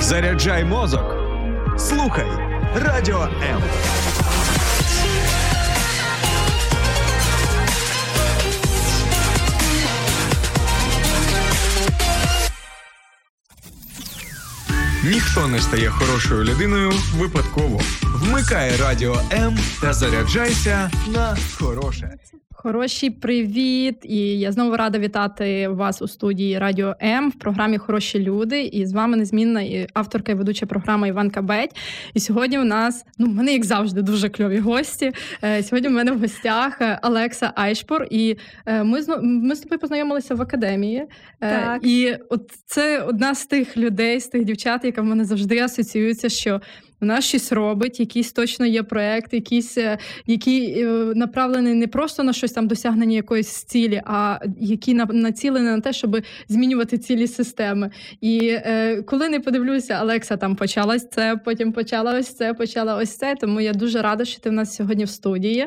Заряджай мозок. Слухай радіо М. Ніхто не стає хорошою людиною випадково. Вмикай радіо М та заряджайся на хороше. Хороший привіт! І я знову рада вітати вас у студії Радіо М в програмі Хороші люди. І з вами незмінна авторка і ведуча програми Іванка Беть. І сьогодні у нас, ну, в мене, як завжди, дуже кльові гості. Е, сьогодні в мене в гостях е, Алекса Айшпор. І е, ми ми з тобою познайомилися в академії. Так. І от це одна з тих людей, з тих дівчат, яка в мене завжди асоціюється, що вона щось робить, якийсь точно є проект, якийсь, е, який е, направлений не просто на щось там досягнення якоїсь цілі, а який націлений на те, щоб змінювати цілі системи. І е, коли не подивлюся, Алекса там почалась це, потім почала ось це, почала ось це. Тому я дуже рада, що ти в нас сьогодні в студії.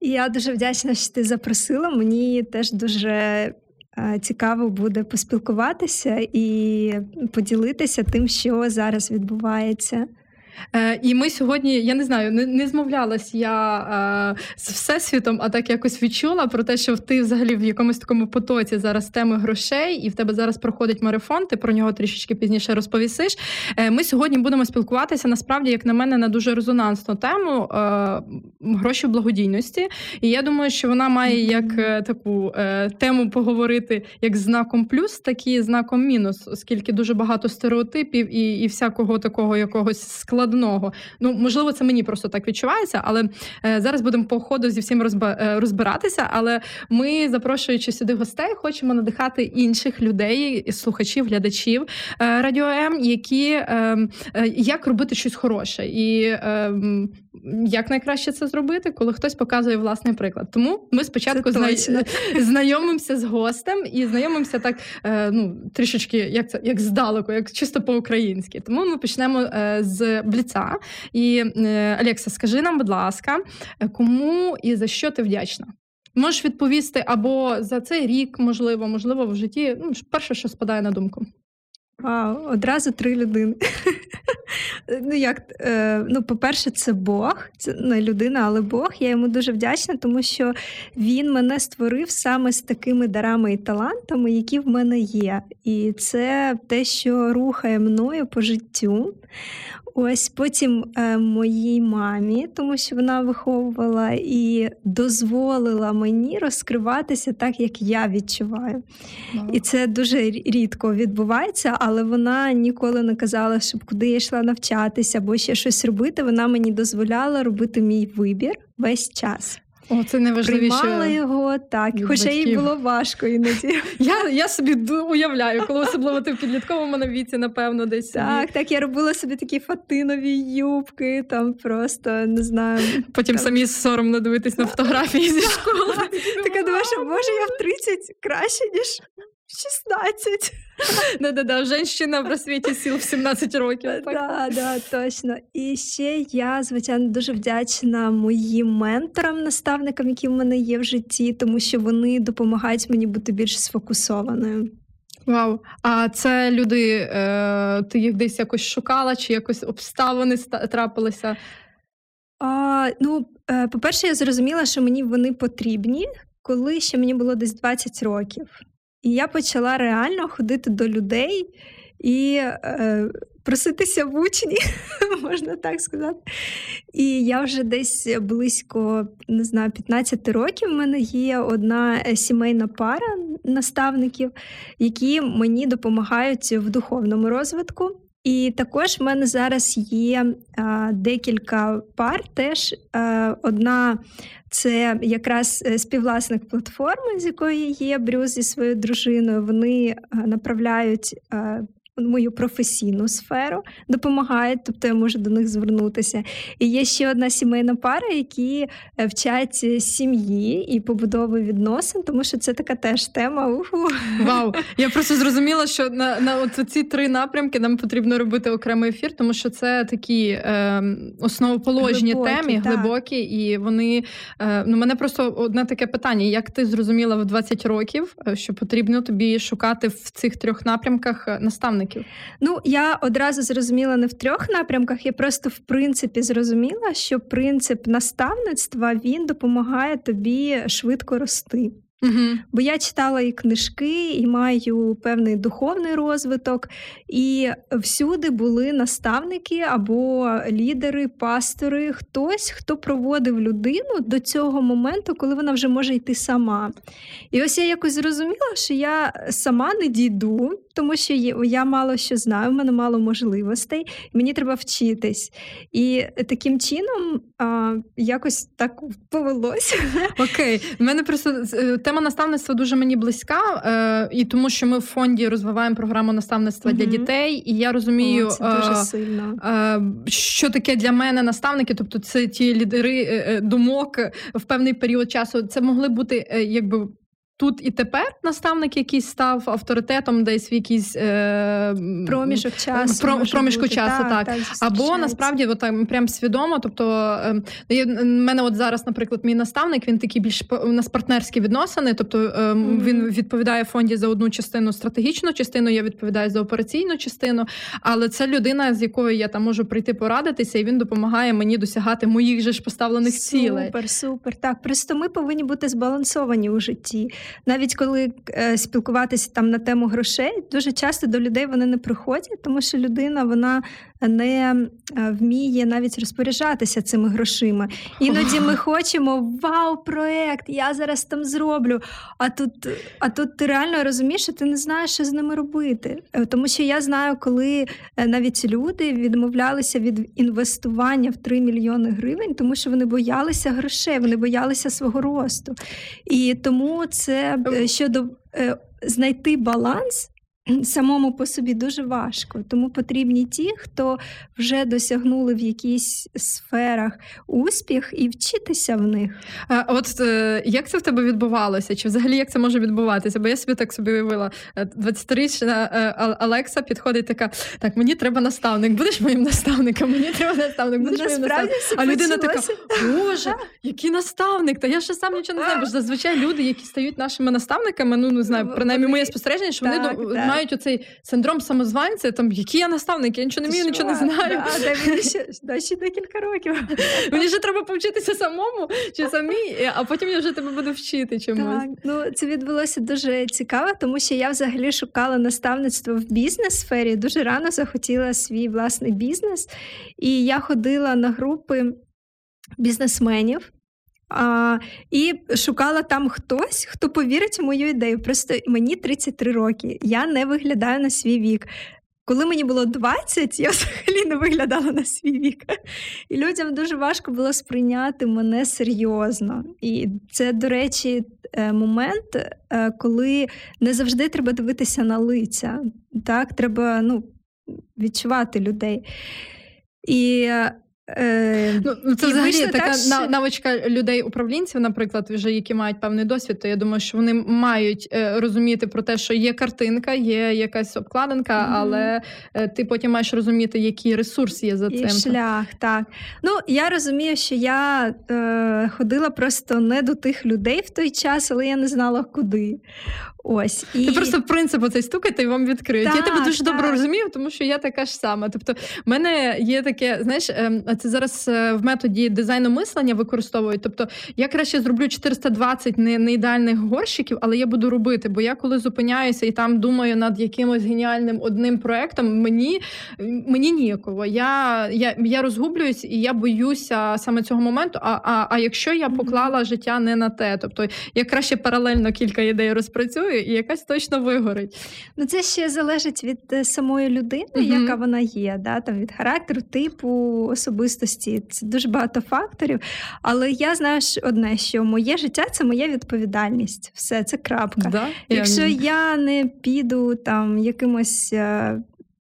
Я дуже вдячна, що ти запросила. Мені теж дуже. Е, цікаво буде поспілкуватися і поділитися тим, що зараз відбувається. Е, І ми сьогодні, я не знаю, не не змовлялась я е, з всесвітом, а так якось відчула про те, що ти взагалі в якомусь такому потоці зараз теми грошей, і в тебе зараз проходить марафон. Ти про нього трішечки пізніше розповісиш. Е, Ми сьогодні будемо спілкуватися насправді, як на мене, на дуже резонансну тему е, гроші благодійності. І я думаю, що вона має як е, таку е, тему поговорити як знаком плюс, так і знаком мінус, оскільки дуже багато стереотипів і, і всякого такого якогось складу складного. Ну можливо, це мені просто так відчувається, але е, зараз будемо по ходу зі всім е, розбиратися. Але ми, запрошуючи сюди гостей, хочемо надихати інших людей, слухачів, глядачів е, радіо М, які е, е, як робити щось хороше, і е, як найкраще це зробити, коли хтось показує власний приклад. Тому ми спочатку зна... знайомимося з гостем і знайомимося так, е, ну трішечки, як це як здалеку, як чисто по-українськи. Тому ми почнемо з Бліца. І Алекса, скажи нам, будь ласка, кому і за що ти вдячна? Можеш відповісти або за цей рік, можливо, можливо, в житті. Ну, перше, що спадає на думку. Вау, одразу три людини. Ну, як, е, ну, По-перше, це Бог, це не людина, але Бог. Я йому дуже вдячна, тому що він мене створив саме з такими дарами і талантами, які в мене є. І це те, що рухає мною по життю. Ось потім е, моїй мамі, тому що вона виховувала і дозволила мені розкриватися так, як я відчуваю. Wow. І це дуже рідко відбувається, але вона ніколи не казала, щоб куди я йшла навчатися або ще щось робити. Вона мені дозволяла робити мій вибір весь час. О, це найважливіше. Приймала його так, хоча їй було важко іноді. Я я собі уявляю, коли особливо ти в підлітковому віці, напевно, десь. Так, так, я робила собі такі фатинові юбки, там просто не знаю. Потім там... самі соромно дивитись на фотографії зі школи. Така думаєш, боже, я в 30 краще, ніж 16. Да-да-да, женщина в розсвіті сіл в 17 років. Так, да, точно. І ще я, звичайно, дуже вдячна моїм менторам, наставникам, які в мене є в житті, тому що вони допомагають мені бути більш сфокусованою. Вау, а це люди, е, ти їх десь якось шукала, чи якось обставини трапилися? А, Ну, е, по-перше, я зрозуміла, що мені вони потрібні, коли ще мені було десь 20 років. І я почала реально ходити до людей і е, проситися в учні, можна так сказати. І я вже десь близько не знаю, 15 років. в мене є одна е, сімейна пара наставників, які мені допомагають в духовному розвитку. І також в мене зараз є а, декілька пар. Теж а, одна це якраз е, співвласник платформи, з якої є Брюс зі своєю дружиною. Вони направляють мою професійну сферу, допомагають, тобто я можу до них звернутися. І є ще одна сімейна пара, які е, вчать сім'ї і побудови відносин, тому що це така теж тема. Уху. Вау! Я просто зрозуміла, що на на от ці три напрямки нам потрібно робити окремий ефір, тому що це такі е, основоположні глибокі, темі, так. глибокі, і вони е, ну мене просто одне таке питання: як ти зрозуміла в 20 років, е, що потрібно тобі шукати в цих трьох напрямках наставників? Ну я одразу зрозуміла не в трьох напрямках. Я просто в принципі зрозуміла, що принцип наставництва він допомагає тобі швидко рости. Угу. Бо я читала і книжки, і маю певний духовний розвиток, і всюди були наставники або лідери, пастори, хтось, хто проводив людину до цього моменту, коли вона вже може йти сама. І ось я якось зрозуміла, що я сама не дійду, тому що я мало що знаю, в мене мало можливостей, мені треба вчитись. І таким чином а, якось так повелося. Окей, в мене просто е, тема наставництва дуже мені близька, е, і тому що ми в фонді розвиваємо програму наставництва угу. для дітей, і я розумію, О, це дуже е, сильно. Е, що таке для мене наставники, тобто це ті лідери е, е, думок в певний період часу. Це могли бути якби Тут і тепер наставник якийсь став авторитетом, десь в якийсь е, проміжок часу про, проміжку бути. часу, так, так. або насправді от, так, прям свідомо. Тобто е, є, мене от зараз, наприклад, мій наставник він такий більш у нас партнерські відносини. Тобто е, mm-hmm. він відповідає фонді за одну частину стратегічну частину, я відповідаю за операційну частину. Але це людина, з якою я там можу прийти порадитися, і він допомагає мені досягати моїх же ж поставлених супер, цілей. Супер, супер. Так, просто ми повинні бути збалансовані у житті навіть коли е, спілкуватися там на тему грошей, дуже часто до людей вони не приходять, тому що людина вона не е, вміє навіть розпоряджатися цими грошима. Іноді ми хочемо вау-проект, я зараз там зроблю. А тут а тут ти реально розумієш, що ти не знаєш, що з ними робити. Е, тому що я знаю, коли е, навіть люди відмовлялися від інвестування в 3 мільйони гривень, тому що вони боялися грошей, вони боялися свого росту. І тому це щодо знайти баланс самому по собі дуже важко, тому потрібні ті, хто вже досягнули в якійсь сферах успіх і вчитися в них. А От е, як це в тебе відбувалося? Чи взагалі як це може відбуватися? Бо я собі так собі уявила, 20-річна е, е, Алекса підходить така: так, мені треба наставник, будеш моїм наставником, мені треба наставник, будеш моїм наставником. А людина така, Боже, який наставник? Та я ще сам нічого не знаю, бо зазвичай люди, які стають нашими наставниками, ну не знаю, принаймні моє спостереження, що вони так мають оцей синдром самозванця, там які я наставник, я нічого не вмію, нічого не знаю. Да, дай мені ще дай ще декілька років. Мені вже треба повчитися самому чи самій, а потім я вже тебе буду вчити чомусь. Так, ну це відбулося дуже цікаво, тому що я взагалі шукала наставництво в бізнес-сфері. Дуже рано захотіла свій власний бізнес, і я ходила на групи бізнесменів. А, І шукала там хтось, хто повірить в мою ідею. Просто мені 33 роки, я не виглядаю на свій вік. Коли мені було 20, я взагалі не виглядала на свій вік. І людям дуже важко було сприйняти мене серйозно. І це, до речі, е, момент, е, коли не завжди треба дивитися на лиця. Так, треба ну, відчувати людей. І Е, ну, ну, Це взагалі така так, що... навичка людей-управлінців, наприклад, вже які мають певний досвід, то я думаю, що вони мають е, розуміти про те, що є картинка, є якась обкладинка, mm-hmm. але е, ти потім маєш розуміти, який ресурс є за цим. Шлях, так. Ну, я розумію, що я е, ходила просто не до тих людей в той час, але я не знала куди. Ось і... Ти просто принцип оцей стукати і вам відкриють. Так, я тебе дуже так. добре розумію, тому що я така ж сама. Тобто, в мене є таке, знаєш, ем, це зараз е, в методі дизайну мислення використовують. Тобто, я краще зроблю 420 не, не ідеальних горщиків, але я буду робити. Бо я коли зупиняюся і там думаю над якимось геніальним одним проектом, мені мені ніяково. Я я, я розгублююсь і я боюся саме цього моменту. А а, а якщо я поклала життя не на те, тобто я краще паралельно кілька ідей розпрацюю і якась точно вигорить. Ну це ще залежить від е, самої людини, mm яка вона є, да? там від характеру, типу особистості. Це дуже багато факторів. Але я знаю одне, що моє життя це моя відповідальність. Все, це крапка. Да? Якщо я... я не піду там якимось.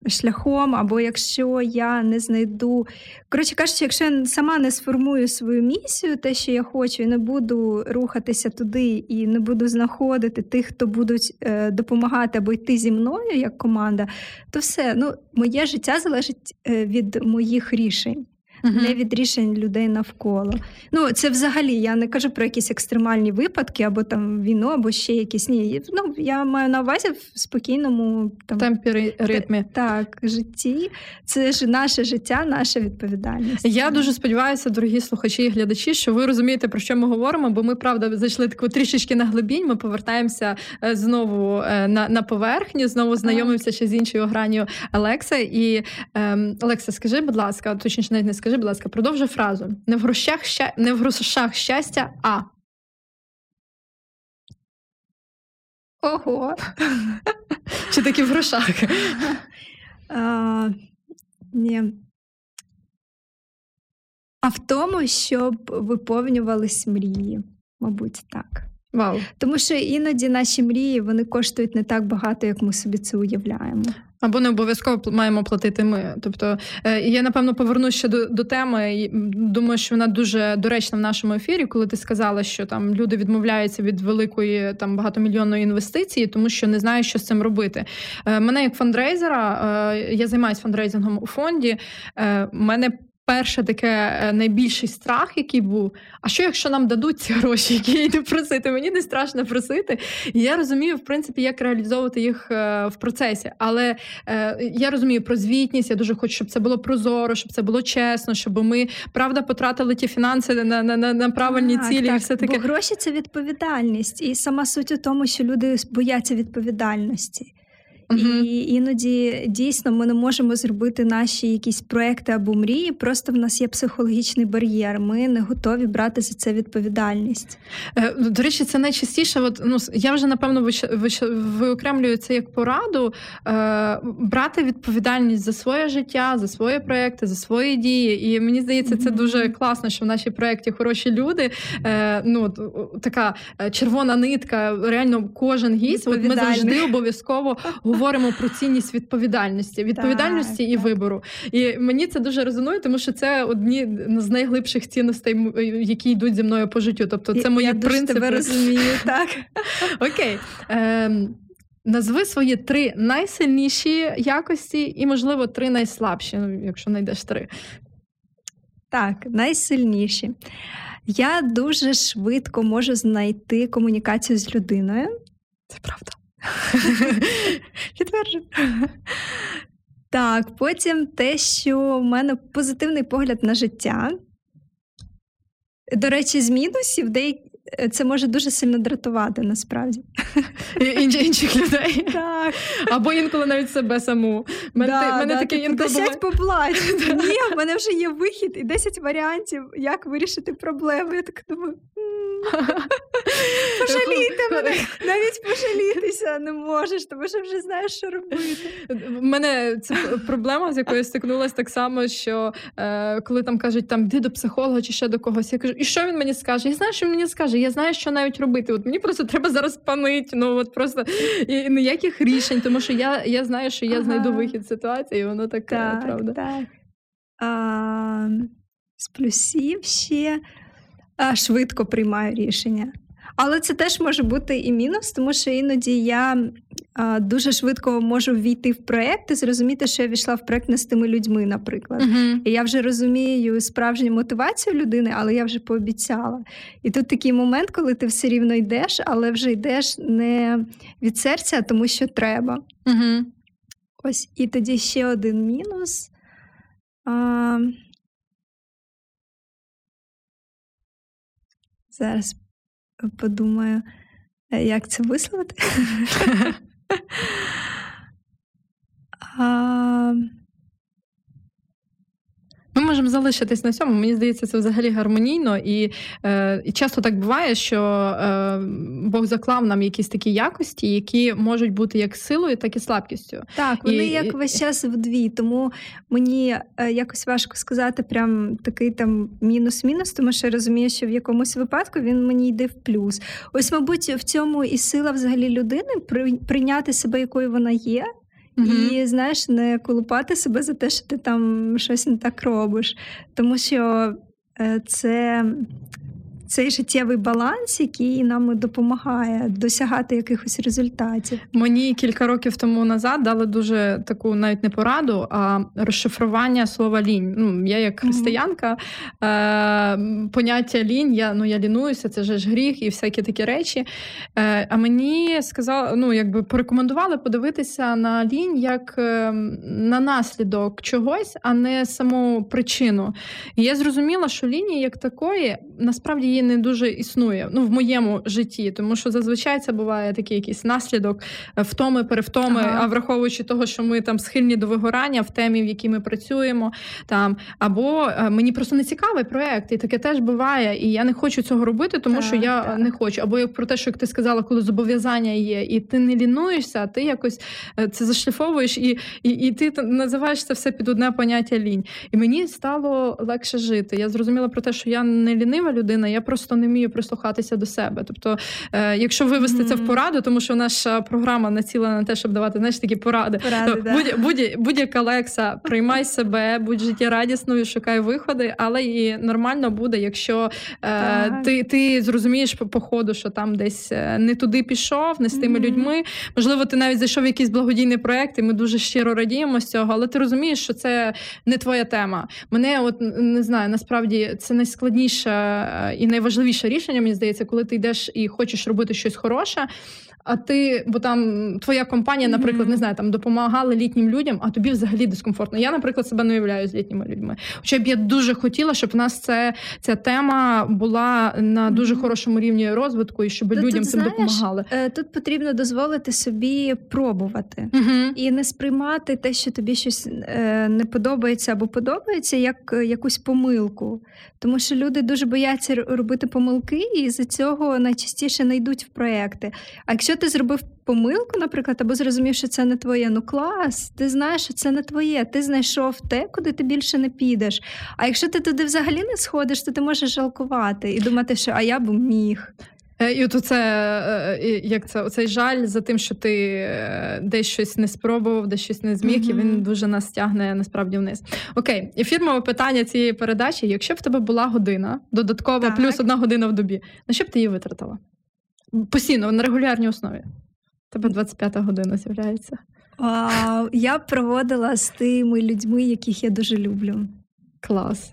Шляхом, або якщо я не знайду. Коротше кажучи, якщо я сама не сформую свою місію, те, що я хочу, і не буду рухатися туди, і не буду знаходити тих, хто будуть е, допомагати або йти зі мною як команда, то все ну, моє життя залежить е, від моїх рішень uh не від рішень людей навколо. Ну це взагалі я не кажу про якісь екстремальні випадки, або там війну, або ще якісь ні. Ну я маю на увазі в спокійному там темпі ритмі. Так, житті. Це ж наше життя, наша відповідальність. Я дуже сподіваюся, дорогі слухачі і глядачі, що ви розумієте, про що ми говоримо, бо ми правда зайшли таку трішечки на глибінь. Ми повертаємося е, знову е, на на поверхню, знову знайомимося ще з іншою гранню Олекса. І ем, Олекса, скажи, будь ласка, точніше навіть не скажи. Скажи, будь ласка, продовжуй фразу. Не в грошах ща... не в грошах щастя, а. Ого. Чи таки в грошах? Ні. А в тому, щоб виповнювались мрії, мабуть, так. Вау. Тому що іноді наші мрії вони коштують не так багато, як ми собі це уявляємо. Або не обов'язково маємо платити ми. Тобто е, я напевно повернуся ще до до теми. Думаю, що вона дуже доречна в нашому ефірі, коли ти сказала, що там люди відмовляються від великої там багатомільйонної інвестиції, тому що не знають, що з цим робити. Е, мене як фандрейзера, е, я займаюся фандрейзингом у фонді. Мене перше таке е, найбільший страх, який був. А що, якщо нам дадуть ці гроші, які я йду просити? Мені не страшно просити. І я розумію, в принципі, як реалізовувати їх е, в процесі. Але е, я розумію про звітність. Я дуже хочу, щоб це було прозоро, щоб це було чесно, щоб ми правда потратили ті фінанси на на, на, на правильні так, цілі. Так. і все таке. Бо гроші це відповідальність, і сама суть у тому, що люди бояться відповідальності. Uh-huh. І іноді дійсно ми не можемо зробити наші якісь проекти або мрії. Просто в нас є психологічний бар'єр. Ми не готові брати за це відповідальність. Е, до речі, це найчастіше. От, ну я вже напевно виокремлюю це як пораду е, брати відповідальність за своє життя, за свої проекти, за свої дії. І мені здається, це дуже класно, що в нашій проєкті хороші люди. Е, ну така е, червона нитка. Реально, кожен гість. От ми завжди обов'язково говоримо про цінність відповідальності, відповідальності так, і так. вибору. І мені це дуже резонує, тому що це одні з найглибших цінностей, які йдуть зі мною по життю. Тобто, це мої Я принципи. тебе розумію, так окей. Ем, Назви свої три найсильніші якості і, можливо, три найслабші, ну, якщо знайдеш три. Так, найсильніші. Я дуже швидко можу знайти комунікацію з людиною. Це правда. Підтверджую. Так, потім те, що в мене позитивний погляд на життя. До речі, з мінусів деякі. Це може дуже сильно дратувати насправді інших людей. Так. Або інколи навіть себе саму. Мене, да, мене да, таке типу, інколи Десять поплач. Ні, в мене вже є вихід і 10 варіантів, як вирішити проблему. Я так думаю. Пожалійте мене, навіть пожалітися не можеш, тому що вже знаєш, що робити. У мене це проблема, з якою стикнулася так само, що е, коли там кажуть, там йди до психолога чи ще до когось, я кажу, і що він мені скаже? Я знаю, що він мені скаже, я знаю, що навіть робити. От мені просто треба зараз панить, ну от просто і ніяких рішень, тому що я я знаю, що я ага. знайду вихід з ситуації, і воно таке, так, правда. Так. А, З плюсів ще швидко приймаю рішення. Але це теж може бути і мінус, тому що іноді я а, дуже швидко можу ввійти в проєкт і зрозуміти, що я війшла в проєкт не з тими людьми, наприклад. Uh-huh. І я вже розумію справжню мотивацію людини, але я вже пообіцяла. І тут такий момент, коли ти все рівно йдеш, але вже йдеш не від серця, а тому що треба. Uh-huh. Ось і тоді ще один мінус. А, Зараз подумаю, е, як це висловити. Можемо залишитись на цьому. Мені здається, це взагалі гармонійно, і е, і часто так буває, що е, Бог заклав нам якісь такі якості, які можуть бути як силою, так і слабкістю. Так, вони і, як весь час вдві. Тому мені е, якось важко сказати, прям такий там мінус-мінус, тому що я розумію, що в якомусь випадку він мені йде в плюс. Ось, мабуть, в цьому і сила взагалі людини прийняти себе, якою вона є mm і знаєш, не колупати себе за те, що ти там щось не так робиш. Тому що е, це цей життєвий баланс, який нам допомагає досягати якихось результатів. Мені кілька років тому назад дали дуже таку навіть не пораду, а розшифрування слова лінь. Ну, Я як християнка, е, поняття лінь, я ну я лінуюся, це ж гріх і всякі такі речі. Е, А мені сказали, ну якби порекомендували подивитися на лінь як е, на наслідок чогось, а не саму причину. І я зрозуміла, що лінії як такої насправді є не дуже існує ну в моєму житті, тому що зазвичай це буває такий якийсь наслідок е, втоми, перевтоми, ага. а враховуючи того, що ми там схильні до вигорання в темі, в якій ми працюємо, там або е, мені просто не цікавий проект, і таке теж буває. І я не хочу цього робити, тому так, що я так. не хочу. Або як про те, що як ти сказала, коли зобов'язання є, і ти не лінуєшся, а ти якось е, це зашліфовуєш, і, і, і ти називаєш це все під одне поняття лінь. І мені стало легше жити. Я зрозуміла про те, що я не лінива людина, я просто не вмію прислухатися до себе. Тобто, е, якщо вивести mm-hmm. це в пораду, тому що наша програма націлена на те, щоб давати знаєш, такі поради. поради то, да. будь, будь, будь-яка лекса, приймай себе, будь життєрадісною, шукай виходи, але і нормально буде, якщо е, ти ти зрозумієш по, ходу, що там десь е, не туди пішов, не з тими mm-hmm. людьми. Можливо, ти навіть зайшов в якийсь благодійний проект, і ми дуже щиро радіємо з цього, але ти розумієш, що це не твоя тема. Мене, от не знаю, насправді це найскладніше і найважливіше рішення, мені здається, коли ти йдеш і хочеш робити щось хороше. А ти, бо там твоя компанія, наприклад, mm-hmm. не знаю, там допомагала літнім людям, а тобі взагалі дискомфортно. Я, наприклад, себе не уявляю з літніми людьми. Хоча б я дуже хотіла, щоб в нас це ця тема була на дуже хорошому рівні розвитку, і щоб тут, людям цим допомагали. Е, тут потрібно дозволити собі пробувати mm-hmm. і не сприймати те, що тобі щось е, не подобається або подобається, як якусь помилку. Тому що люди дуже бояться робити помилки, і з цього найчастіше не йдуть в проекти. А якщо ти зробив помилку, наприклад, або зрозумів, що це не твоє, ну клас, ти знаєш, що це не твоє, ти знайшов те, куди ти більше не підеш. А якщо ти туди взагалі не сходиш, то ти можеш жалкувати і думати, що а я б міг. Е, і от це е, як це оцей жаль за тим, що ти е, десь щось не спробував, десь щось не зміг, mm-hmm. і він дуже нас тягне насправді вниз. Окей, і фірмове питання цієї передачі: якщо б в тебе була година, додаткова так. плюс одна година в добі, на що б ти її витратила? Постійно на регулярній основі. Тебе 25-та година з'являється. Вау, Я проводила з тими людьми, яких я дуже люблю. Клас.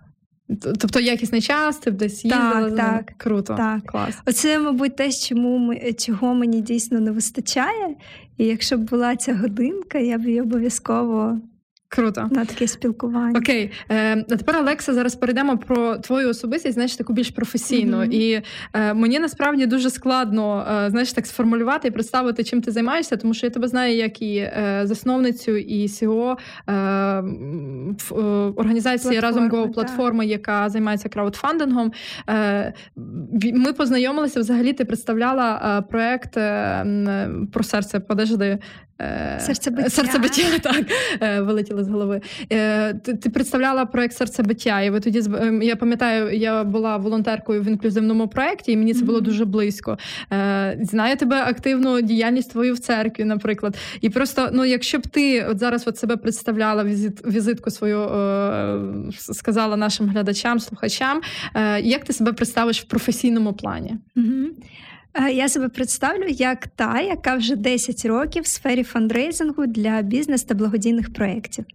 Тобто якісний час, ти б десь їздила? Так, так. Круто. Так. Клас. Оце, мабуть, те, чому ми, чого мені дійсно не вистачає. І якщо б була ця годинка, я б її обов'язково Круто. На таке спілкування. Окей. Е, А тепер, Олекса, зараз перейдемо про твою особистість, знаєш, таку більш професійну. Mm-hmm. І е, мені насправді дуже складно е, знаєш, так сформулювати і представити, чим ти займаєшся, тому що я тебе знаю як і е, засновницю, і СІО е, в е, організації разом Go платформи, яка займається краудфандингом. Ми познайомилися взагалі. Ти представляла проект про серце подожди. Серцебиття. Серцебиття, так вилетіло з голови. Ти, ти представляла проект серцебиття, і ви тоді ем, я пам'ятаю, я була волонтеркою в інклюзивному проєкті, і мені це було дуже близько. Знаю тебе активну діяльність твою в церкві, наприклад. І просто, ну, якщо б ти от зараз от себе представляла візит, візитку свою, е, сказала нашим глядачам, слухачам, е, як ти себе представиш в професійному плані? Угу. Я себе представлю як та, яка вже 10 років в сфері фандрейзингу для бізнес та благодійних проєктів.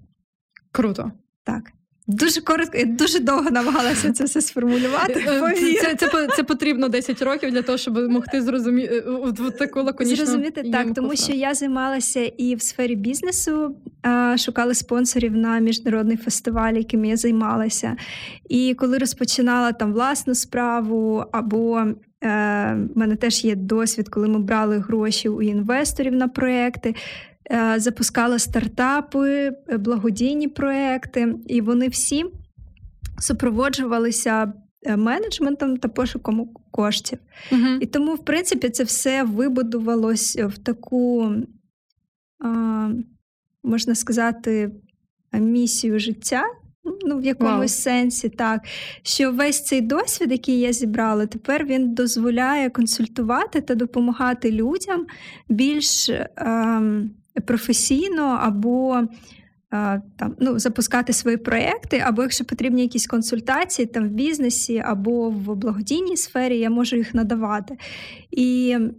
Круто. Так. Дуже коротко і дуже довго намагалася це все сформулювати. Е, це це, це, потрібно 10 років для того, щоб могти зрозуміти е, таку лаконічну Зрозуміти так, тому що я займалася і в сфері бізнесу, шукали спонсорів на міжнародний фестиваль, яким я займалася. І коли розпочинала там власну справу або у е, мене теж є досвід, коли ми брали гроші у інвесторів на проекти, е, запускала стартапи, е, благодійні проекти, і вони всі супроводжувалися менеджментом та пошуком коштів. Угу. І тому, в принципі, це все вибудувалось в таку, можна сказати, місію життя. Ну, в якомусь wow. сенсі, так. Що весь цей досвід, який я зібрала, тепер він дозволяє консультувати та допомагати людям більш ем, професійно або там ну, запускати свої проекти, або якщо потрібні якісь консультації там в бізнесі або в благодійній сфері, я можу їх надавати. І Е,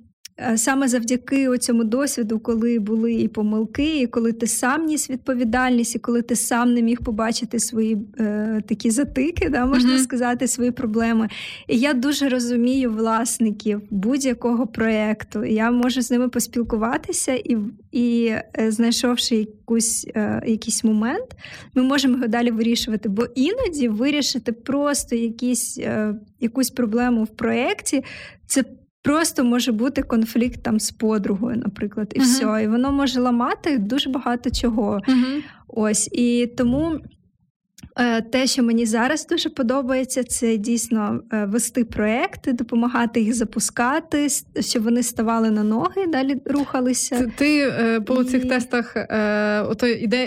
саме завдяки цьому досвіду, коли були і помилки, і коли ти сам ніс відповідальність, і коли ти сам не міг побачити свої е, такі затики, да, можна mm-hmm. сказати, свої проблеми. І я дуже розумію власників будь-якого проєкту. Я можу з ними поспілкуватися і, і е, знайшовши якусь, е, якийсь момент, ми можемо його далі вирішувати. Бо іноді вирішити просто якісь, е, якусь проблему в проєкті це. Просто може бути конфлікт там з подругою, наприклад, і uh-huh. все. І воно може ламати дуже багато чого. Uh-huh. Ось і тому. Е, те, що мені зараз дуже подобається, це дійсно е, вести проекти, допомагати їх запускати, щоб вони ставали на ноги, далі рухалися. Ти, ти е, по і... цих тестах ото іде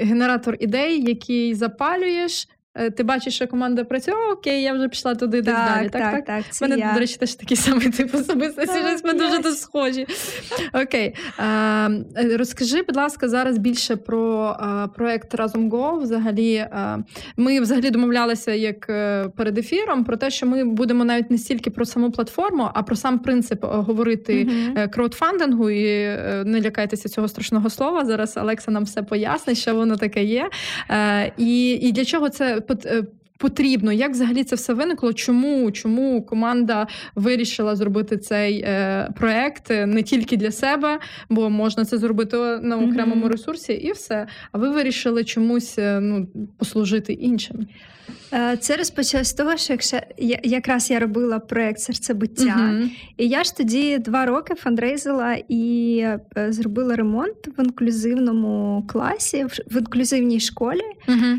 генератор ідей, який запалюєш, ти бачиш, що команда працює, окей, я вже пішла туди десь далі. Так, так. так, У мене, я. до речі, теж такий самий тип особистості, ми дуже тут схожі. Окей. А, е, Розкажи, будь ласка, зараз більше про а, проект Разом Go. Взагалі, а, ми взагалі домовлялися як е, перед ефіром про те, що ми будемо навіть не стільки про саму платформу, а про сам принцип говорити uh-huh. краудфандингу. І не лякайтеся цього страшного слова. Зараз Олекса нам все пояснить, що воно таке є. І, І для чого це Е, потрібно, як взагалі це все виникло? Чому чому команда вирішила зробити цей е, проект не тільки для себе, бо можна це зробити на окремому mm-hmm. ресурсі, і все. А ви вирішили чомусь е, ну, послужити іншим? Е, це розпочалося з того, що якщо якраз я робила проект серцебиття, uh-huh. і я ж тоді два роки фандрейзила і зробила ремонт в інклюзивному класі, в інклюзивній школі. Uh-huh.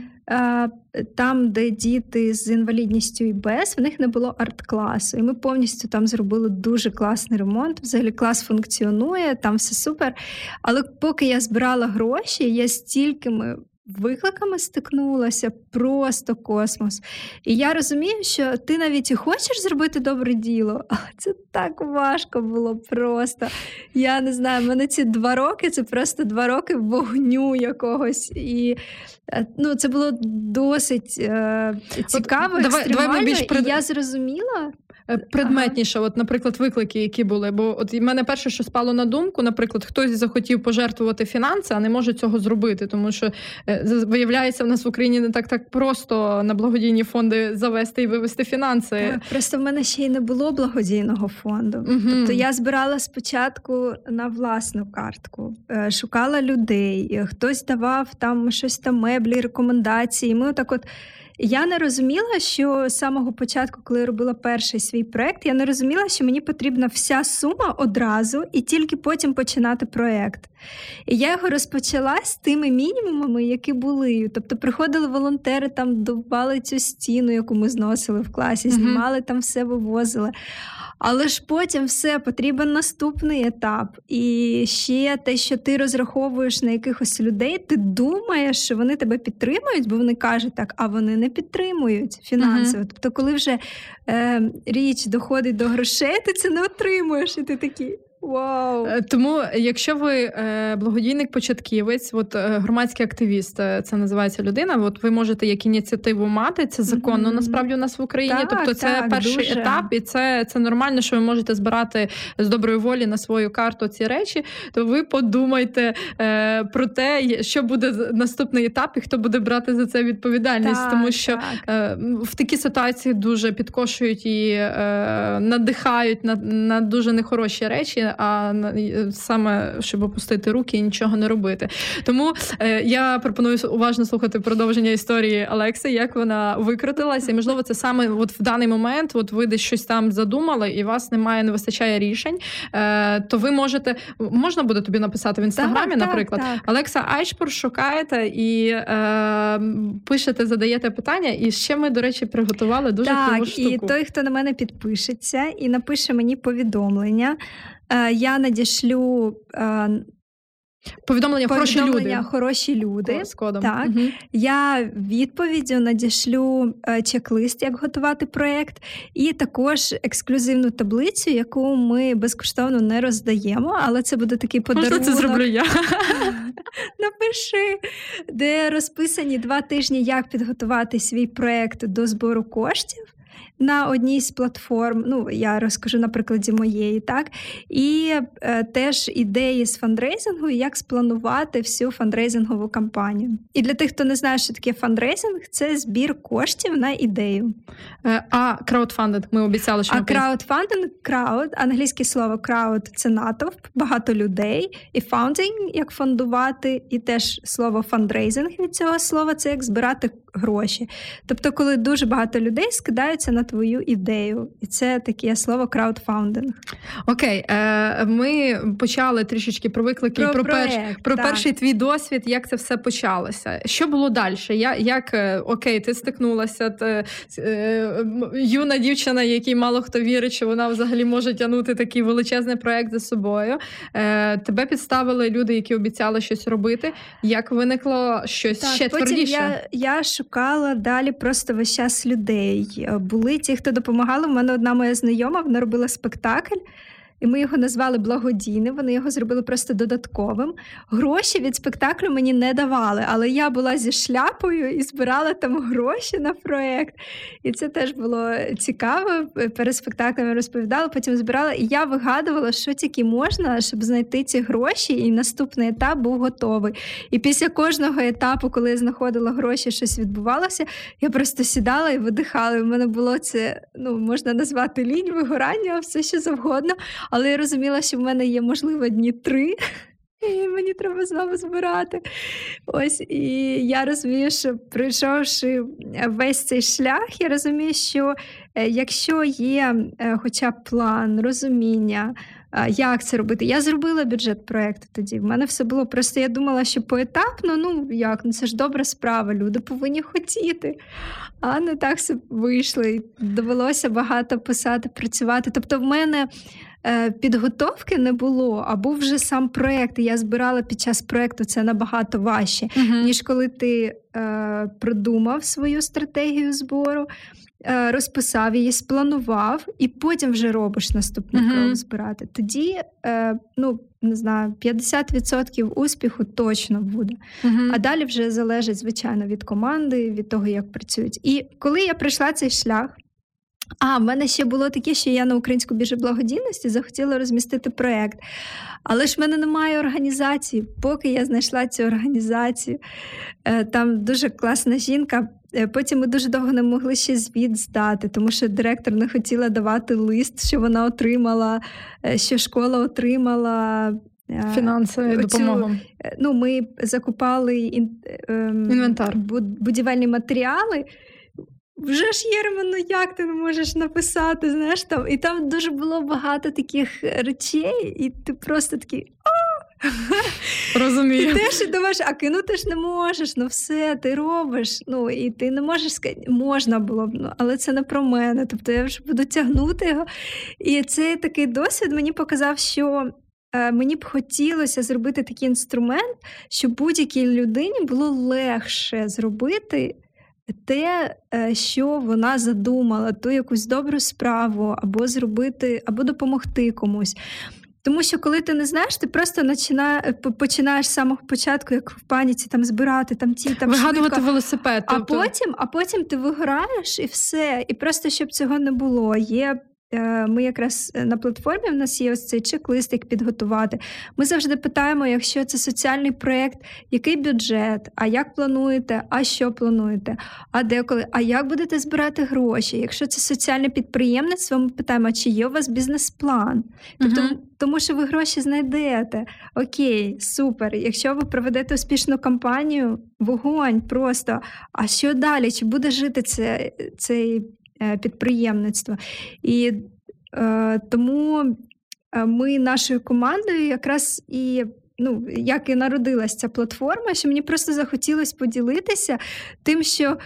Там, де діти з інвалідністю і без, в них не було арт-класу. І ми повністю там зробили дуже класний ремонт. Взагалі клас функціонує, там все супер. Але поки я збирала гроші, я стількими викликами стикнулася, просто космос. І я розумію, що ти навіть і хочеш зробити добре діло, але це так важко було просто. Я не знаю, мене ці два роки це просто два роки вогню якогось. І е, ну, це було досить е, цікаво, От, давай, давай ми більш пред... і я зрозуміла. Е, предметніше, от, наприклад, виклики, які були. Бо от мене перше, що спало на думку, наприклад, хтось захотів пожертвувати фінанси, а не може цього зробити, тому що е, виявляється, в нас в Україні не так так просто на благодійні фонди завести і вивести фінанси. Так, Просто в мене ще й не було благодійного фонду. Угу. Тобто я збирала спочатку на власну картку, е, шукала людей, хтось давав там щось там меблі, рекомендації. Ми отак от. Я не розуміла, що з самого початку, коли я робила перший свій проект, я не розуміла, що мені потрібна вся сума одразу і тільки потім починати проект. І я його розпочала з тими мінімумами, які були. Тобто приходили волонтери, там добували цю стіну, яку ми зносили в класі, знімали там все вивозили. Але ж потім все потрібен наступний етап. І ще те, що ти розраховуєш на якихось людей, ти думаєш, що вони тебе підтримують, бо вони кажуть так, а вони не підтримують фінансово. Uh-huh. Тобто, коли вже е, річ доходить до грошей, ти це не отримуєш, і ти такий. Вау! Е, тому, якщо ви е, благодійник-початківець, от е, громадський активіст, це називається людина. От ви можете як ініціативу мати це законно mm-hmm. насправді у нас в Україні. Так, тобто, це так, перший дуже. етап, і це це нормально, що ви можете збирати з доброї волі на свою карту ці речі. То ви подумайте е, про те, що буде наступний етап, і хто буде брати за це відповідальність, так, тому що е, в такі ситуації дуже підкошують і е, надихають на, на дуже нехороші речі а саме щоб опустити руки і нічого не робити. Тому е, я пропоную уважно слухати продовження історії Олекси, як вона викрутилася. І можливо, це саме от в даний момент, от ви десь щось там задумали, і вас немає, не вистачає рішень. Е, то ви можете можна буде тобі написати в інстаграмі, так, наприклад, так, так. Олекса Айшпур шукаєте і е, пишете, задаєте питання. І ще ми, до речі, приготували дуже так, штуку. І той, хто на мене підпишеться і напише мені повідомлення. Е, я надішлю е, Повідомлення, хороші люди. хороші люди. З кодом. Так. Угу. Я відповіддю надішлю е, чек-лист, як готувати проєкт, і також ексклюзивну таблицю, яку ми безкоштовно не роздаємо, але це буде такий подарунок. Можна це зроблю я. Напиши, де розписані два тижні, як підготувати свій проєкт до збору коштів на одній з платформ. Ну, я розкажу на прикладі моєї, так і е, теж ідеї з фандрейзингу, як спланувати всю фандрейзингову кампанію. І для тих, хто не знає, що таке фандрейзинг, це збір коштів на ідею. Е, а краудфандинг ми обіцяли, що а краудфандинг, крауд, англійське слово крауд це натовп, багато людей, і фаундинг як фондувати, і теж слово фандрейзинг від цього слова це як збирати гроші. Тобто, коли дуже багато людей скидаються на твою ідею, і це таке слово краудфаундинг. Окей, е, ми почали трішечки про виклики про, про, перш, про перший твій досвід, як це все почалося. Що було далі? Я, як е, окей, ти стикнулася, ти, е, юна дівчина, якій мало хто вірить, що вона взагалі може тягнути такий величезний проект за собою. Е, Тебе підставили люди, які обіцяли щось робити. Як виникло щось так, ще потім твердіше? Я, я шукала далі просто весь час людей. Е, були ті, хто допомагали. в мене одна моя знайома, вона робила спектакль. І ми його назвали благодійним. Вони його зробили просто додатковим. Гроші від спектаклю мені не давали, але я була зі шляпою і збирала там гроші на проєкт. І це теж було цікаво. Перед спектаклем розповідала, потім збирала. І я вигадувала, що тільки можна, щоб знайти ці гроші, і наступний етап був готовий. І після кожного етапу, коли я знаходила гроші, щось відбувалося, я просто сідала і видихала. В мене було це, ну можна назвати лінь, вигорання, все що завгодно. Але я розуміла, що в мене є, можливо, дні три. І мені треба знову збирати. Ось і я розумію, що пройшовши весь цей шлях, я розумію, що е, якщо є е, хоча б план, розуміння, як це робити, я зробила бюджет проєкту тоді. В мене все було просто. Я думала, що поетапно, ну як, ну це ж добра справа, люди повинні хотіти. А не так все вийшло. І довелося багато писати, працювати. Тобто, в мене. Е, підготовки не було, а був вже сам проєкт. Я збирала під час проєкту це набагато важче, uh-huh. ніж коли ти е, продумав свою стратегію збору, е, розписав її, спланував, і потім вже робиш наступний uh-huh. крок збирати. Тоді, е, ну не знаю, 50% успіху точно буде. Uh-huh. А далі вже залежить, звичайно, від команди, від того, як працюють. І коли я пройшла цей шлях. А, в мене ще було таке, що я на українську біжу благодійності захотіла розмістити проєкт. Але ж в мене немає організації. Поки я знайшла цю організацію, е, там дуже класна жінка. Е, потім ми дуже довго не могли ще звіт здати, тому що директор не хотіла давати лист, що вона отримала, е, що школа отримала. Фінансову допомогу. Ну, Ми закупали ем, інвентар будівельні матеріали вже ж Єрма, ну як ти не можеш написати? знаєш там? І там дуже було багато таких речей, і ти просто такий. Розумію. І теж думаєш, а кинути ж не можеш, ну все, ти робиш. Ну і ти не можеш сказати, можна було б, ну, але це не про мене. Тобто я вже буду тягнути його. І цей такий досвід мені показав, що е, мені б хотілося зробити такий інструмент, щоб будь-якій людині було легше зробити те, е, що вона задумала, ту якусь добру справу, або зробити, або допомогти комусь. Тому що, коли ти не знаєш, ти просто починає, е, починаєш з самого початку, як в паніці, там збирати там ті там вигадувати швидко. велосипед. Тобто... А потім, а потім ти виграєш і все. І просто щоб цього не було. Є ми якраз е, на платформі в нас є ось цей чек-лист, як підготувати. Ми завжди питаємо, якщо це соціальний проєкт, який бюджет, а як плануєте, а що плануєте, а деколи, а як будете збирати гроші? Якщо це соціальне підприємництво, ми питаємо, чи є у вас бізнес-план? Тобто, uh тому що ви гроші знайдете. Окей, супер. Якщо ви проведете успішну кампанію, вогонь просто. А що далі? Чи буде жити це, цей Е, підприємництва. І е, тому е, ми нашою командою якраз і ну, як і народилася ця платформа, що мені просто захотілося поділитися тим, що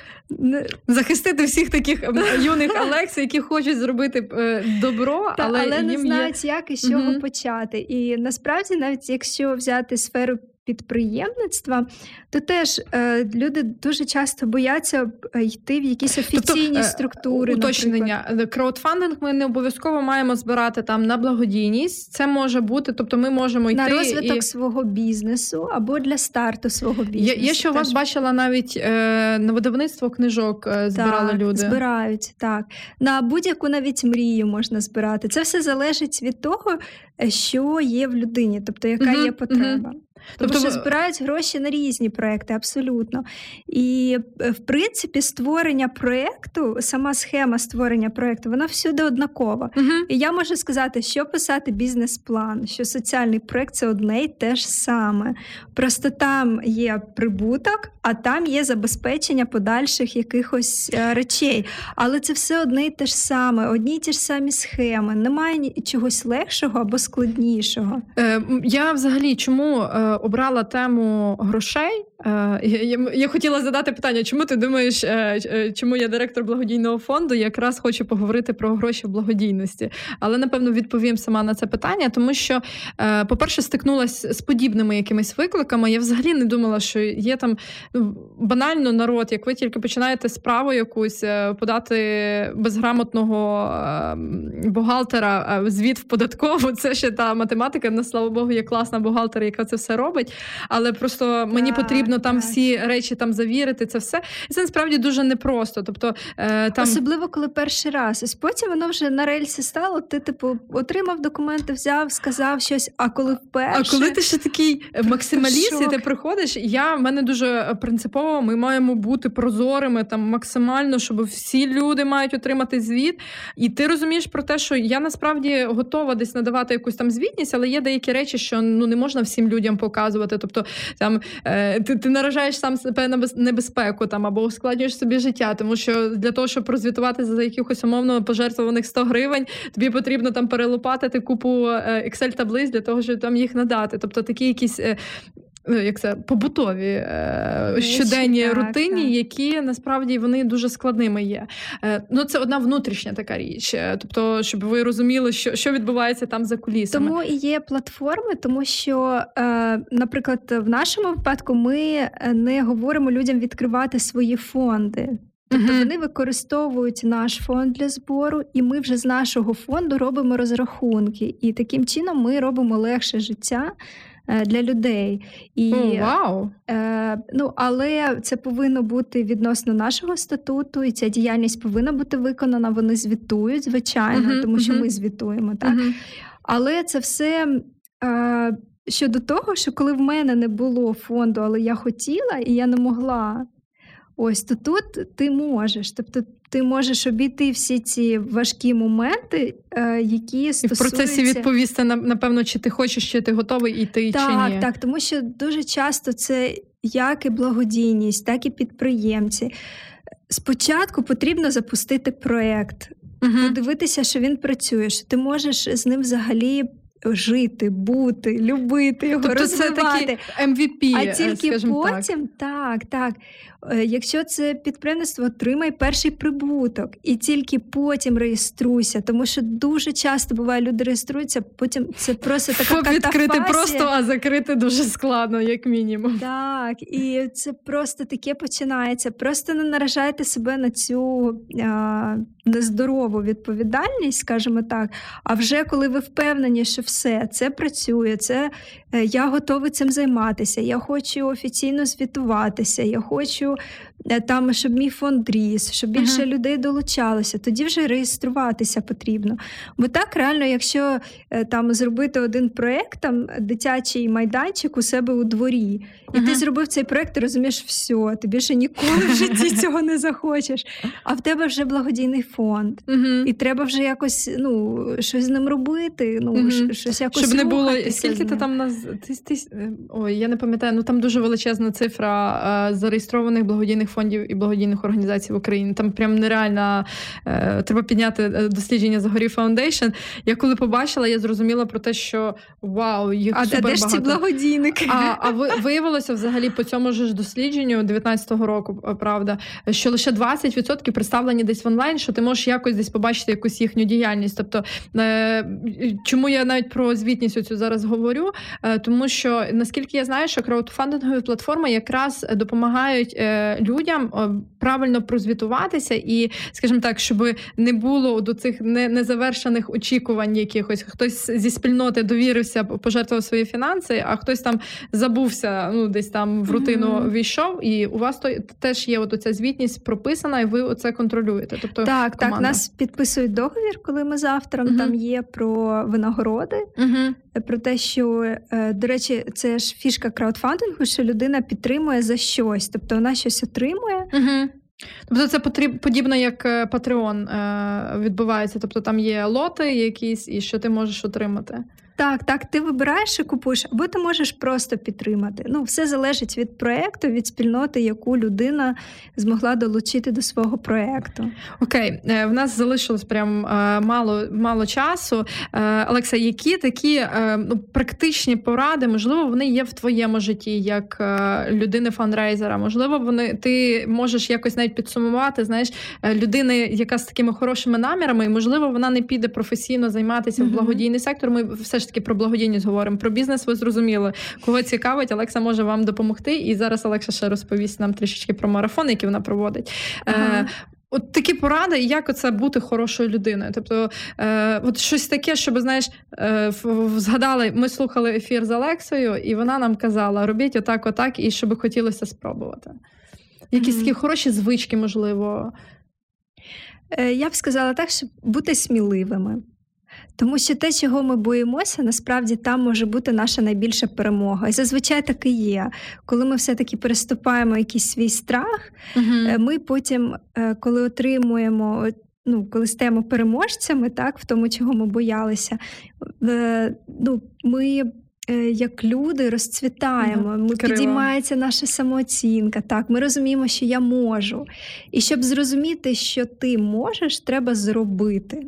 захистити всіх таких юних Алекс, які хочуть зробити е, добро, але, але їм не знають, є... як і з чого угу. почати. І насправді, навіть якщо взяти сферу підприємництва, то теж е, люди дуже часто бояться е, йти в якісь тобто, офіційні тобто, структури. Уточнення наприклад. краудфандинг ми не обов'язково маємо збирати там на благодійність. Це може бути, тобто ми можемо йти на розвиток і... свого бізнесу або для старту свого бізнесу. Я, я що у вас бачила навіть е, на видавництво книжок е, збирали так, люди. Збирають так на будь-яку навіть мрію можна збирати. Це все залежить від того, е, що є в людині, тобто яка uh-huh, є потреба. Uh-huh. Тобто що збирають гроші на різні проекти, абсолютно. І, е, в принципі, створення проєкту, сама схема створення проєкту, вона всюди однакова. Угу. І я можу сказати, що писати бізнес-план, що соціальний проєкт – це одне й те ж саме. Просто там є прибуток, а там є забезпечення подальших якихось е, речей. Але це все одне й те ж саме, одні й ті ж самі схеми. Немає чогось легшого або складнішого. Е, Я взагалі чому е, обрала тему грошей. Е, я, я хотіла задати питання, чому ти думаєш, е, е, чому я директор благодійного фонду? Якраз хочу поговорити про гроші в благодійності. Але напевно відповім сама на це питання, тому що, по-перше, стикнулася з подібними якимись викликами. Я взагалі не думала, що є там ну, банально народ, як ви тільки починаєте справу якусь подати безграмотного бухгалтера звіт в податкову. Це ще та математика. На слава Богу, є класна бухгалтер, яка це все робить. Але просто мені потрібно потрібно там всі речі там завірити, це все. І це насправді дуже непросто. Тобто, е, там... Особливо, коли перший раз. Ось потім воно вже на рельсі стало, ти, типу, отримав документи, взяв, сказав щось, а коли вперше. А коли ти ще такий максималіст, і ти приходиш, я в мене дуже принципово, ми маємо бути прозорими там максимально, щоб всі люди мають отримати звіт. І ти розумієш про те, що я насправді готова десь надавати якусь там звітність, але є деякі речі, що ну не можна всім людям показувати. Тобто там е, ти ти наражаєш сам себе на небезпеку там або ускладнюєш собі життя, тому що для того, щоб розвітувати за якихось умовно пожертвованих 100 гривень, тобі потрібно там перелопатити купу е, excel таблиць для того, щоб там їх надати. Тобто такі якісь е, Ну, як це побутові е, щоденні так, рутині, так. які насправді вони дуже складними є. Е, ну це одна внутрішня така річ. Е, тобто, щоб ви розуміли, що що відбувається там за кулісами. Тому і є платформи, тому що, е, наприклад, в нашому випадку ми не говоримо людям відкривати свої фонди. Тобто uh-huh. вони використовують наш фонд для збору, і ми вже з нашого фонду робимо розрахунки. І таким чином ми робимо легше життя для людей. І, oh, wow. е, ну, Але це повинно бути відносно нашого статуту, і ця діяльність повинна бути виконана. Вони звітують, звичайно, uh-huh, тому що uh-huh. ми звітуємо. так. Uh-huh. Але це все. Е, Щодо того, що коли в мене не було фонду, але я хотіла і я не могла, ось то тут ти можеш. Тобто ти можеш обійти всі ці важкі моменти, е, які стосуються... І в процесі відповісти напевно, чи ти хочеш, чи ти готовий йти так, чи ні. Так, тому що дуже часто це як і благодійність, так і підприємці. Спочатку потрібно запустити проєкт, угу. подивитися, що він працює, що ти можеш з ним взагалі. Жити, бути, любити його, тобто розвивати. це MVP, а тільки потім так, так, так. Е, якщо це підприємство, отримай перший прибуток і тільки потім реєструйся, тому що дуже часто буває, люди реєструються, потім це просто така Фоп відкрити просто, а закрити дуже складно, як мінімум. Так, і це просто таке починається. Просто не наражайте себе на цю а, нездорову відповідальність, скажімо так. А вже коли ви впевнені, що все це працює, це е, я готовий цим займатися, я хочу офіційно звітуватися, я хочу. Е, там, щоб мій фонд ріс, щоб більше uh-huh. людей долучалося, тоді вже реєструватися потрібно. Бо так реально, якщо е, там зробити один проєкт, там дитячий майданчик у себе у дворі, і uh-huh. ти зробив цей проєкт, ти розумієш, все, ти більше ніколи в житті цього не захочеш. А в тебе вже благодійний фонд, uh-huh. і треба вже якось ну, щось з ним робити. Ну, щось якось Щоб не було скільки ти там нас. Ти, ти... Ой, я не пам'ятаю, ну там дуже величезна цифра зареєстрованих благодійних фондів і благодійних організацій в Україні. Там прям нереально е, треба підняти е, дослідження Zagoriy Foundation. Я коли побачила, я зрозуміла про те, що вау, їх а супер де ж ці благодійники? А а виявилося взагалі по цьому ж дослідженню 19-го року, е, правда, що лише 20% представлені десь в онлайн, що ти можеш якось десь побачити якусь їхню діяльність. Тобто, е, чому я навіть про звітність цю зараз говорю? Е, тому що наскільки я знаю, що краудфандингові платформи якраз допомагають людям ugyan правильно прозвітуватися і, скажімо так, щоб не було до цих незавершених очікувань якихось. Хтось зі спільноти довірився, пожертвував свої фінанси, а хтось там забувся, ну десь там в рутину mm-hmm. війшов, і у вас то теж є от оця звітність прописана, і ви оце контролюєте. Тобто так, команда. так нас підписують договір, коли ми з автором mm-hmm. там є про винагороди, mm-hmm. про те, що е, до речі, це ж фішка краудфандингу, що людина підтримує за щось, тобто вона щось отримує. Тобто це подібно як е, Patreon е, відбувається. Тобто там є лоти якісь, і що ти можеш отримати. Так, так, ти вибираєш і купуєш, або ти можеш просто підтримати. Ну, все залежить від проекту, від спільноти, яку людина змогла долучити до свого проекту. Окей, е, в нас залишилось прям е, мало мало часу. Е, Олекса, які такі ну, практичні поради, можливо, вони є в твоєму житті як людини фандрейзера? Можливо, вони ти можеш якось навіть підсумувати, знаєш, людини, яка з такими хорошими намірами, і можливо, вона не піде професійно займатися mm-hmm. в благодійний сектор. Ми все ж таки про благодійність говоримо. Про бізнес ви зрозуміли. Кого цікавить, Олекса може вам допомогти. І зараз Олекса ще розповість нам трішечки про марафон, який вона проводить. Ага. Е, От такі поради, як оце бути хорошою людиною. Тобто, е, от щось таке, щоб знаєш, е, згадали, ми слухали ефір з Олексою, і вона нам казала: робіть отак, отак, і щоб хотілося спробувати. Якісь mm-hmm. такі хороші звички, можливо. Е, я б сказала так, щоб бути сміливими. Тому що те, чого ми боїмося, насправді там може бути наша найбільша перемога. І зазвичай так і є. Коли ми все-таки переступаємо якийсь свій страх, uh ми потім, е, коли отримуємо. Ну, коли стаємо переможцями, так, в тому, чого ми боялися, е, ну, ми як люди розцвітаємо, ми підіймається наша самооцінка. Так, ми розуміємо, що я можу. І щоб зрозуміти, що ти можеш, треба зробити.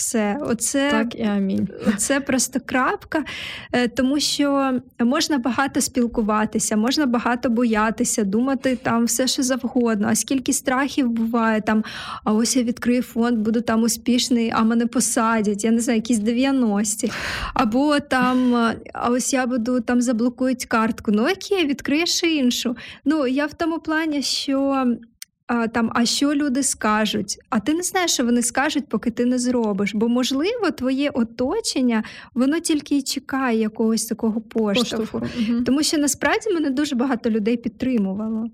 Все, оце так і амінь. Це просто крапка, е, тому що можна багато спілкуватися, можна багато боятися, думати там все, що завгодно. А скільки страхів буває там, а ось я відкрию фонд, буду там успішний, а мене посадять, я не знаю, якісь 90-ті. Або там, а ось я буду там заблокують картку. Ну окей, відкриєш іншу. Ну я в тому плані, що там, а що люди скажуть? А ти не знаєш, що вони скажуть, поки ти не зробиш. Бо, можливо, твоє оточення воно тільки й чекає якогось такого поштовху. Угу. Тому що насправді мене дуже багато людей підтримувало.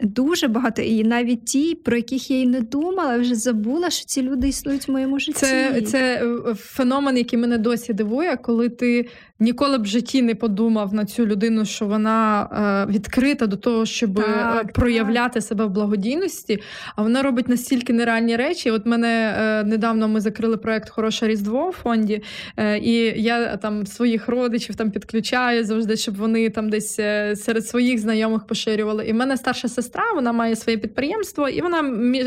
Дуже багато, і навіть ті, про яких я й не думала, вже забула, що ці люди існують в моєму житті. Це це феномен, який мене досі дивує, коли ти ніколи б в житті не подумав на цю людину, що вона е, відкрита до того, щоб е, так, проявляти так. себе в благодійності. А вона робить настільки нереальні речі. От мене е, недавно ми закрили проект Хороше Різдво в фонді, е, і я там своїх родичів там підключаю завжди, щоб вони там десь серед своїх знайомих поширювали. І в мене старша сестра сестра, вона має своє підприємство, і вона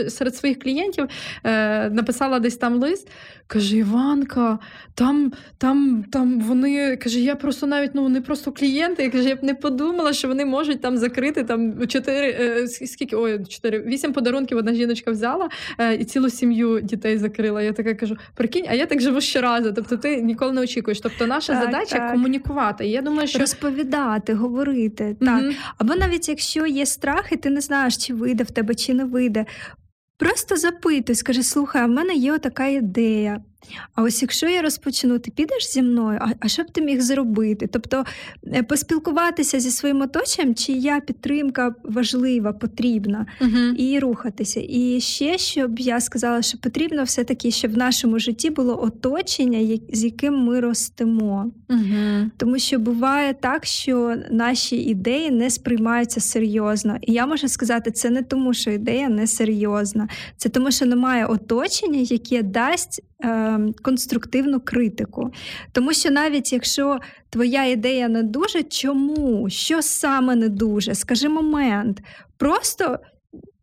серед своїх клієнтів е, написала десь там лист. Каже: Іванка, там там, там вони каже, я просто навіть ну не просто клієнти. Я каже, я б не подумала, що вони можуть там закрити там чотири е, скільки ой, чотири вісім подарунків. Одна жіночка взяла е, і цілу сім'ю дітей закрила. Я така кажу: прикинь, а я так живу щоразу. Тобто, ти ніколи не очікуєш. Тобто, наша так, задача так. комунікувати. І я думаю, що розповідати, говорити так. Угу. Або навіть якщо є страх, і ти не знаєш, чи вийде в тебе, чи не вийде. Просто запитуй, скажи, слухай, а в мене є така ідея. А ось якщо я розпочну, ти підеш зі мною, а, а що б ти міг зробити? Тобто е, поспілкуватися зі своїм оточенням, чия підтримка важлива, потрібна, uh і рухатися. І ще щоб я сказала, що потрібно все-таки, щоб в нашому житті було оточення, з яким ми ростемо. uh Тому що буває так, що наші ідеї не сприймаються серйозно. І я можу сказати, це не тому, що ідея не серйозна, це тому, що немає оточення, яке дасть. Е, конструктивну критику. Тому що навіть якщо твоя ідея не дуже, чому? Що саме не дуже? Скажи момент. Просто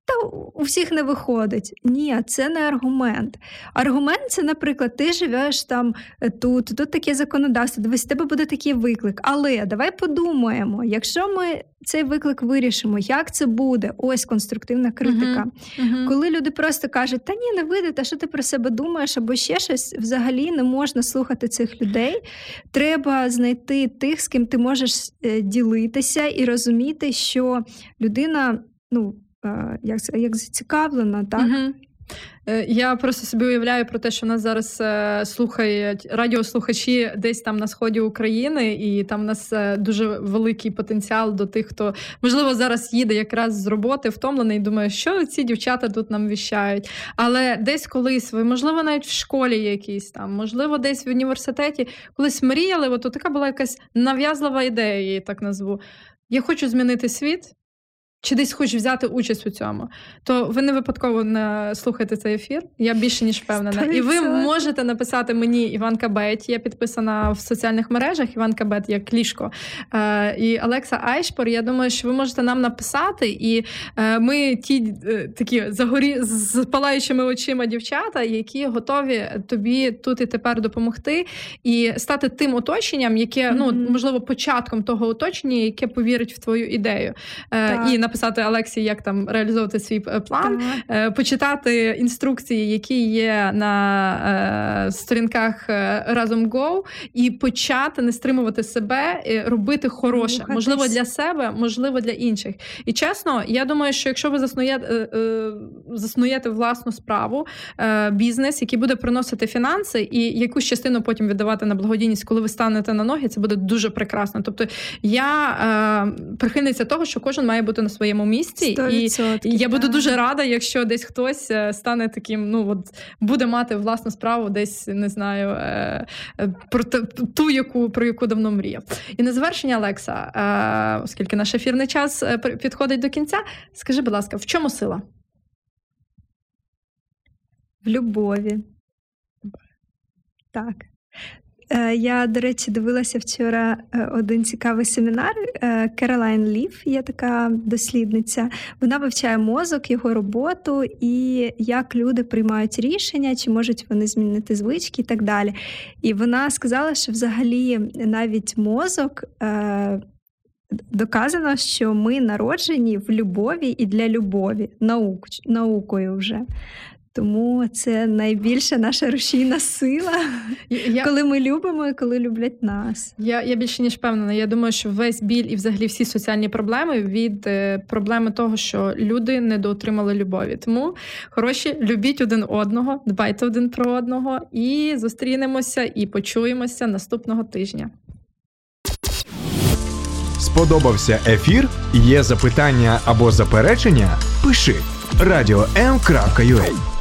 та у всіх не виходить. Ні, це не аргумент. Аргумент це, наприклад, ти живеш там е, тут, тут таке законодавство, дивись, тебе буде такий виклик. Але давай подумаємо, якщо ми цей виклик вирішимо, як це буде? Ось конструктивна критика. Uh-huh. Коли люди просто кажуть, та ні, не вийде, та що ти про себе думаєш, або ще щось, взагалі не можна слухати цих людей. Треба знайти тих, з ким ти можеш е, ділитися і розуміти, що людина, ну як як зацікавлена, так? Угу. Я просто собі уявляю про те, що нас зараз е, слухають радіослухачі десь там на сході України, і там у нас е, дуже великий потенціал до тих, хто можливо зараз їде якраз з роботи, втомлений, і думає, що ці дівчата тут нам віщають. Але десь колись ви, можливо, навіть в школі якійсь там, можливо, десь в університеті колись мріяли. От така була якась нав'язлива ідея, я її так назву. Я хочу змінити світ чи десь хочеш взяти участь у цьому, то ви не випадково не слухаєте цей ефір. Я більше ніж впевнена. І ви можете написати мені Іванка Бет. Я підписана в соціальних мережах. Іванка Бет як ліжко. Е, і Олекса Айшпор. Я думаю, що ви можете нам написати, і е, ми ті е, такі загорі з палаючими очима дівчата, які готові тобі тут і тепер допомогти, і стати тим оточенням, яке mm-hmm. ну можливо початком того оточення, яке повірить в твою ідею. Е, і написати Алексі, як там реалізовувати свій е, план, так. почитати інструкції, які є на е, сторінках е, разом Go, і почати не стримувати себе, робити хороше, Рухатись. можливо, для себе, можливо, для інших. І чесно, я думаю, що якщо ви заснуєте, заснуєте власну справу, бізнес, який буде приносити фінанси, і якусь частину потім віддавати на благодійність, коли ви станете на ноги, це буде дуже прекрасно. Тобто я прихильниця того, що кожен має бути на своєму місці, і, і я буду дуже рада, якщо десь хтось е, стане таким, ну от буде мати власну справу, десь не знаю е, е, про ту, яку про яку давно мріяв. І на завершення, Олекса, оскільки наш ефірний час підходить до кінця, скажи, будь ласка, в чому сила? В любові. Так. Е, я, до речі, дивилася вчора е, один цікавий семінар. Е, Керолайн Лів є така дослідниця. Вона вивчає мозок, його роботу і як люди приймають рішення, чи можуть вони змінити звички і так далі. І вона сказала, що взагалі навіть мозок. Доказано, що ми народжені в любові і для любові, наук, наукою вже. Тому це найбільша наша рушійна сила, я, коли ми любимо і коли люблять нас. Я я більше ніж впевнена. Я думаю, що весь біль і взагалі всі соціальні проблеми від е, проблеми того, що люди недоотримали любові. Тому хороші, любіть один одного, дбайте один про одного і зустрінемося і почуємося наступного тижня. Сподобався ефір? Є запитання або заперечення? Пиши радіом.ua